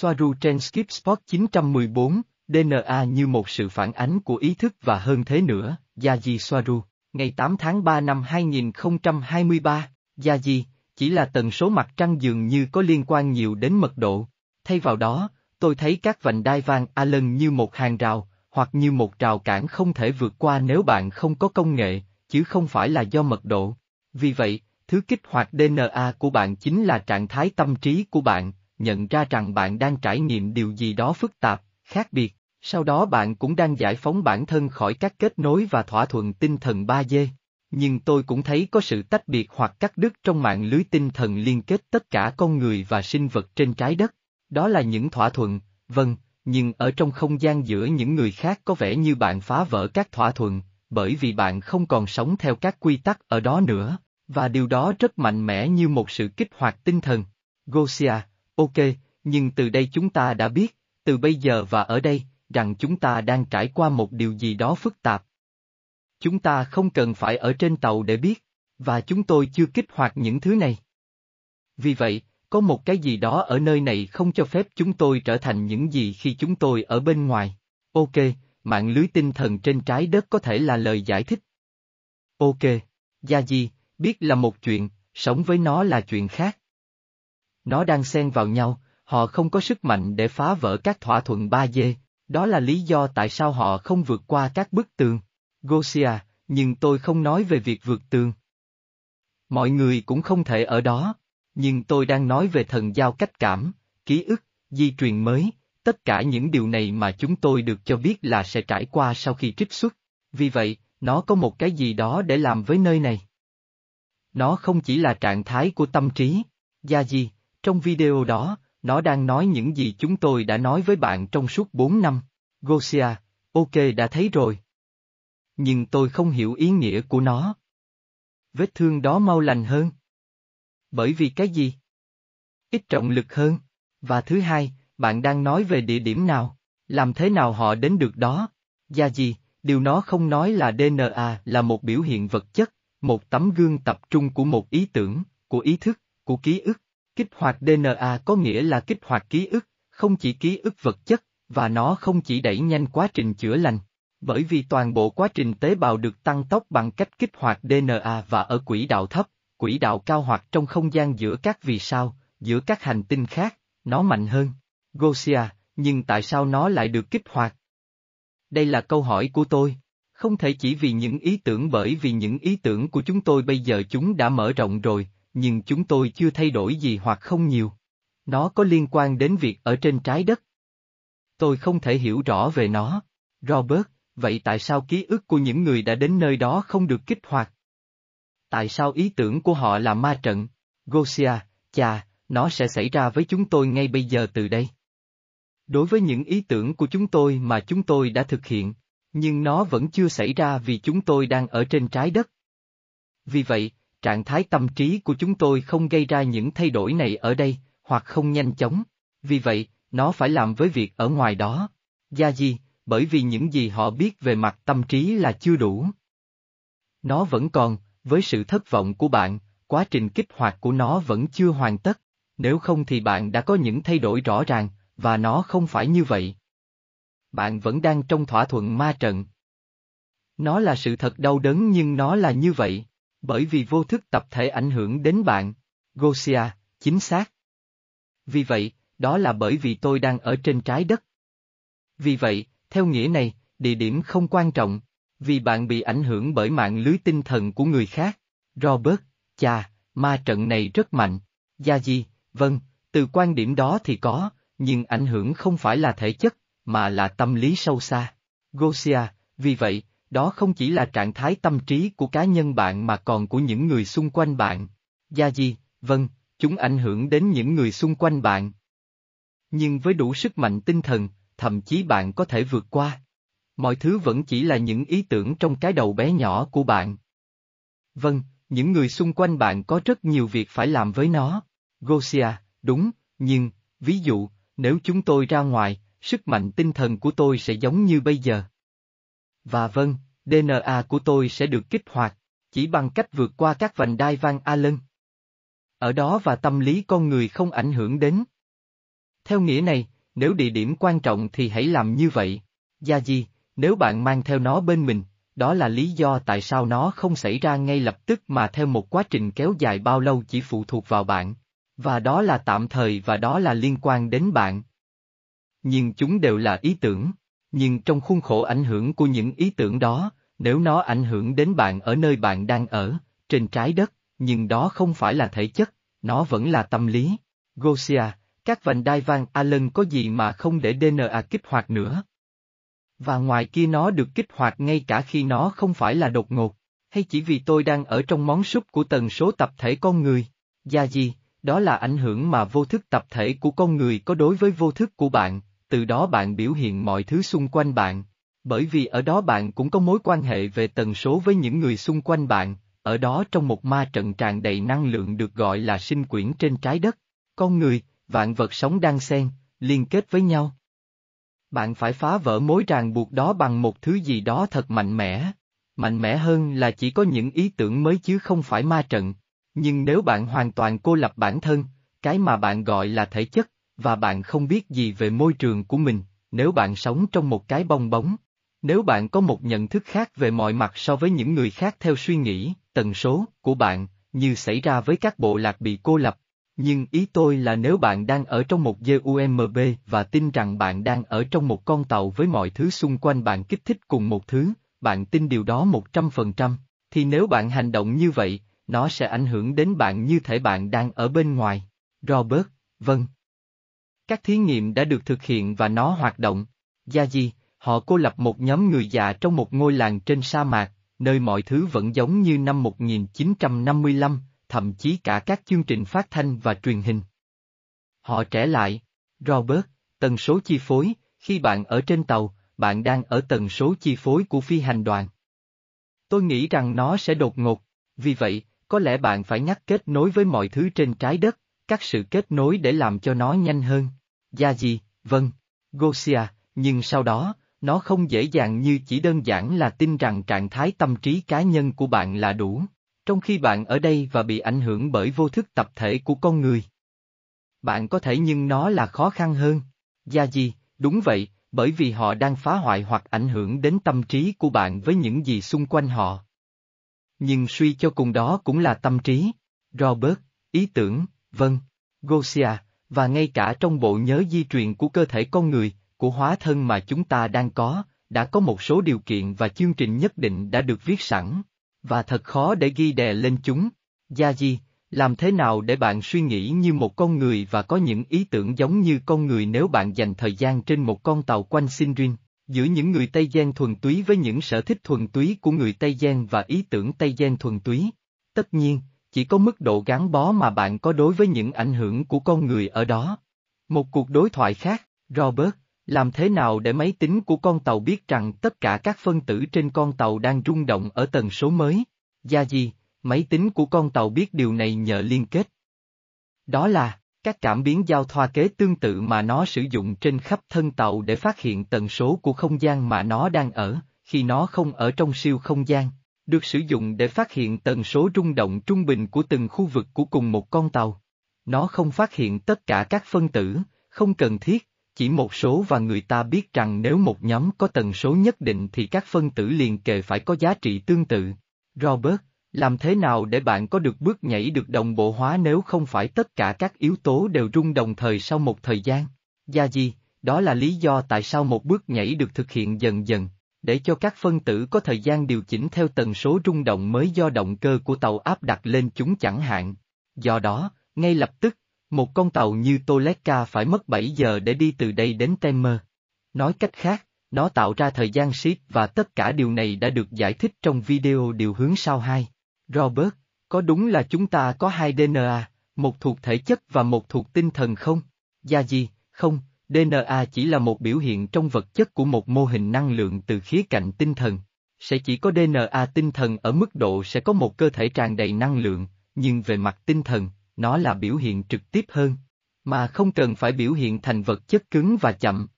Soaru trên Skip Spot 914, DNA như một sự phản ánh của ý thức và hơn thế nữa, Yaji Soaru, ngày 8 tháng 3 năm 2023, Yaji, chỉ là tần số mặt trăng dường như có liên quan nhiều đến mật độ. Thay vào đó, tôi thấy các vành đai vàng Allen như một hàng rào, hoặc như một rào cản không thể vượt qua nếu bạn không có công nghệ, chứ không phải là do mật độ. Vì vậy, thứ kích hoạt DNA của bạn chính là trạng thái tâm trí của bạn, nhận ra rằng bạn đang trải nghiệm điều gì đó phức tạp, khác biệt, sau đó bạn cũng đang giải phóng bản thân khỏi các kết nối và thỏa thuận tinh thần 3D. Nhưng tôi cũng thấy có sự tách biệt hoặc cắt đứt trong mạng lưới tinh thần liên kết tất cả con người và sinh vật trên trái đất. Đó là những thỏa thuận, vâng, nhưng ở trong không gian giữa những người khác có vẻ như bạn phá vỡ các thỏa thuận, bởi vì bạn không còn sống theo các quy tắc ở đó nữa, và điều đó rất mạnh mẽ như một sự kích hoạt tinh thần. Gosia, ok, nhưng từ đây chúng ta đã biết, từ bây giờ và ở đây, rằng chúng ta đang trải qua một điều gì đó phức tạp. Chúng ta không cần phải ở trên tàu để biết, và chúng tôi chưa kích hoạt những thứ này. Vì vậy, có một cái gì đó ở nơi này không cho phép chúng tôi trở thành những gì khi chúng tôi ở bên ngoài. Ok, mạng lưới tinh thần trên trái đất có thể là lời giải thích. Ok, Gia Di, biết là một chuyện, sống với nó là chuyện khác. Nó đang xen vào nhau, họ không có sức mạnh để phá vỡ các thỏa thuận 3D, đó là lý do tại sao họ không vượt qua các bức tường. Gosia, nhưng tôi không nói về việc vượt tường. Mọi người cũng không thể ở đó, nhưng tôi đang nói về thần giao cách cảm, ký ức, di truyền mới, tất cả những điều này mà chúng tôi được cho biết là sẽ trải qua sau khi trích xuất. Vì vậy, nó có một cái gì đó để làm với nơi này. Nó không chỉ là trạng thái của tâm trí. Gia gì, trong video đó, nó đang nói những gì chúng tôi đã nói với bạn trong suốt 4 năm. Gosia, ok đã thấy rồi. Nhưng tôi không hiểu ý nghĩa của nó. Vết thương đó mau lành hơn. Bởi vì cái gì? Ít trọng lực hơn. Và thứ hai, bạn đang nói về địa điểm nào? Làm thế nào họ đến được đó? Gia gì, điều nó không nói là DNA là một biểu hiện vật chất, một tấm gương tập trung của một ý tưởng, của ý thức, của ký ức. Kích hoạt DNA có nghĩa là kích hoạt ký ức, không chỉ ký ức vật chất, và nó không chỉ đẩy nhanh quá trình chữa lành. Bởi vì toàn bộ quá trình tế bào được tăng tốc bằng cách kích hoạt DNA và ở quỹ đạo thấp, quỹ đạo cao hoặc trong không gian giữa các vì sao, giữa các hành tinh khác, nó mạnh hơn. Gosia, nhưng tại sao nó lại được kích hoạt? Đây là câu hỏi của tôi. Không thể chỉ vì những ý tưởng bởi vì những ý tưởng của chúng tôi bây giờ chúng đã mở rộng rồi, nhưng chúng tôi chưa thay đổi gì hoặc không nhiều. Nó có liên quan đến việc ở trên trái đất. Tôi không thể hiểu rõ về nó. Robert, vậy tại sao ký ức của những người đã đến nơi đó không được kích hoạt? Tại sao ý tưởng của họ là ma trận? Gosia, chà, nó sẽ xảy ra với chúng tôi ngay bây giờ từ đây. Đối với những ý tưởng của chúng tôi mà chúng tôi đã thực hiện, nhưng nó vẫn chưa xảy ra vì chúng tôi đang ở trên trái đất. Vì vậy, trạng thái tâm trí của chúng tôi không gây ra những thay đổi này ở đây, hoặc không nhanh chóng. Vì vậy, nó phải làm với việc ở ngoài đó. Gia gì, bởi vì những gì họ biết về mặt tâm trí là chưa đủ. Nó vẫn còn, với sự thất vọng của bạn, quá trình kích hoạt của nó vẫn chưa hoàn tất, nếu không thì bạn đã có những thay đổi rõ ràng, và nó không phải như vậy. Bạn vẫn đang trong thỏa thuận ma trận. Nó là sự thật đau đớn nhưng nó là như vậy, bởi vì vô thức tập thể ảnh hưởng đến bạn. Gosia, chính xác. Vì vậy, đó là bởi vì tôi đang ở trên trái đất. Vì vậy, theo nghĩa này, địa điểm không quan trọng, vì bạn bị ảnh hưởng bởi mạng lưới tinh thần của người khác. Robert, cha, ma trận này rất mạnh. Gia Di, vâng, từ quan điểm đó thì có, nhưng ảnh hưởng không phải là thể chất, mà là tâm lý sâu xa. Gosia, vì vậy, đó không chỉ là trạng thái tâm trí của cá nhân bạn mà còn của những người xung quanh bạn. Gia Di, vâng, chúng ảnh hưởng đến những người xung quanh bạn. Nhưng với đủ sức mạnh tinh thần, thậm chí bạn có thể vượt qua. Mọi thứ vẫn chỉ là những ý tưởng trong cái đầu bé nhỏ của bạn. Vâng, những người xung quanh bạn có rất nhiều việc phải làm với nó. Gosia, đúng, nhưng, ví dụ, nếu chúng tôi ra ngoài, sức mạnh tinh thần của tôi sẽ giống như bây giờ. Và vâng, DNA của tôi sẽ được kích hoạt, chỉ bằng cách vượt qua các vành đai Van Allen. Ở đó và tâm lý con người không ảnh hưởng đến. Theo nghĩa này, nếu địa điểm quan trọng thì hãy làm như vậy. Gia Di, nếu bạn mang theo nó bên mình, đó là lý do tại sao nó không xảy ra ngay lập tức mà theo một quá trình kéo dài bao lâu chỉ phụ thuộc vào bạn. Và đó là tạm thời và đó là liên quan đến bạn. Nhưng chúng đều là ý tưởng. Nhưng trong khuôn khổ ảnh hưởng của những ý tưởng đó, nếu nó ảnh hưởng đến bạn ở nơi bạn đang ở, trên trái đất, nhưng đó không phải là thể chất, nó vẫn là tâm lý. Gosia, các vành đai vang Allen có gì mà không để DNA kích hoạt nữa? Và ngoài kia nó được kích hoạt ngay cả khi nó không phải là đột ngột, hay chỉ vì tôi đang ở trong món súp của tần số tập thể con người? Gia gì, đó là ảnh hưởng mà vô thức tập thể của con người có đối với vô thức của bạn, từ đó bạn biểu hiện mọi thứ xung quanh bạn. Bởi vì ở đó bạn cũng có mối quan hệ về tần số với những người xung quanh bạn, ở đó trong một ma trận tràn đầy năng lượng được gọi là sinh quyển trên trái đất. Con người, vạn vật sống đang xen, liên kết với nhau. Bạn phải phá vỡ mối ràng buộc đó bằng một thứ gì đó thật mạnh mẽ. Mạnh mẽ hơn là chỉ có những ý tưởng mới chứ không phải ma trận. Nhưng nếu bạn hoàn toàn cô lập bản thân, cái mà bạn gọi là thể chất, và bạn không biết gì về môi trường của mình, nếu bạn sống trong một cái bong bóng, nếu bạn có một nhận thức khác về mọi mặt so với những người khác theo suy nghĩ, tần số của bạn, như xảy ra với các bộ lạc bị cô lập. Nhưng ý tôi là nếu bạn đang ở trong một GUMB và tin rằng bạn đang ở trong một con tàu với mọi thứ xung quanh bạn kích thích cùng một thứ, bạn tin điều đó 100%, thì nếu bạn hành động như vậy, nó sẽ ảnh hưởng đến bạn như thể bạn đang ở bên ngoài. Robert, vâng. Các thí nghiệm đã được thực hiện và nó hoạt động. Gia Di, họ cô lập một nhóm người già trong một ngôi làng trên sa mạc, nơi mọi thứ vẫn giống như năm 1955, thậm chí cả các chương trình phát thanh và truyền hình. Họ trẻ lại, Robert, tần số chi phối, khi bạn ở trên tàu, bạn đang ở tần số chi phối của phi hành đoàn. Tôi nghĩ rằng nó sẽ đột ngột, vì vậy, có lẽ bạn phải nhắc kết nối với mọi thứ trên trái đất, các sự kết nối để làm cho nó nhanh hơn. Gia gì, vâng, Gosia, nhưng sau đó, nó không dễ dàng như chỉ đơn giản là tin rằng trạng thái tâm trí cá nhân của bạn là đủ, trong khi bạn ở đây và bị ảnh hưởng bởi vô thức tập thể của con người. Bạn có thể nhưng nó là khó khăn hơn. Gia gì, đúng vậy, bởi vì họ đang phá hoại hoặc ảnh hưởng đến tâm trí của bạn với những gì xung quanh họ. Nhưng suy cho cùng đó cũng là tâm trí. Robert, ý tưởng, vâng, Gosia, và ngay cả trong bộ nhớ di truyền của cơ thể con người, của hóa thân mà chúng ta đang có, đã có một số điều kiện và chương trình nhất định đã được viết sẵn, và thật khó để ghi đè lên chúng. Gia Di, làm thế nào để bạn suy nghĩ như một con người và có những ý tưởng giống như con người nếu bạn dành thời gian trên một con tàu quanh Sindrin, giữa những người Tây Giang thuần túy với những sở thích thuần túy của người Tây Giang và ý tưởng Tây Giang thuần túy? Tất nhiên, chỉ có mức độ gắn bó mà bạn có đối với những ảnh hưởng của con người ở đó. Một cuộc đối thoại khác, Robert, làm thế nào để máy tính của con tàu biết rằng tất cả các phân tử trên con tàu đang rung động ở tần số mới? Gia gì, máy tính của con tàu biết điều này nhờ liên kết. Đó là, các cảm biến giao thoa kế tương tự mà nó sử dụng trên khắp thân tàu để phát hiện tần số của không gian mà nó đang ở, khi nó không ở trong siêu không gian, được sử dụng để phát hiện tần số rung động trung bình của từng khu vực của cùng một con tàu. Nó không phát hiện tất cả các phân tử, không cần thiết, chỉ một số và người ta biết rằng nếu một nhóm có tần số nhất định thì các phân tử liền kề phải có giá trị tương tự. Robert, làm thế nào để bạn có được bước nhảy được đồng bộ hóa nếu không phải tất cả các yếu tố đều rung đồng thời sau một thời gian? Gia gì, đó là lý do tại sao một bước nhảy được thực hiện dần dần, để cho các phân tử có thời gian điều chỉnh theo tần số rung động mới do động cơ của tàu áp đặt lên chúng chẳng hạn. Do đó, ngay lập tức, một con tàu như Toleka phải mất 7 giờ để đi từ đây đến Temer. Nói cách khác, nó tạo ra thời gian ship và tất cả điều này đã được giải thích trong video điều hướng sau hai. Robert, có đúng là chúng ta có hai DNA, một thuộc thể chất và một thuộc tinh thần không? Gia gì, không, DNA chỉ là một biểu hiện trong vật chất của một mô hình năng lượng từ khía cạnh tinh thần. Sẽ chỉ có DNA tinh thần ở mức độ sẽ có một cơ thể tràn đầy năng lượng, nhưng về mặt tinh thần, nó là biểu hiện trực tiếp hơn, mà không cần phải biểu hiện thành vật chất cứng và chậm.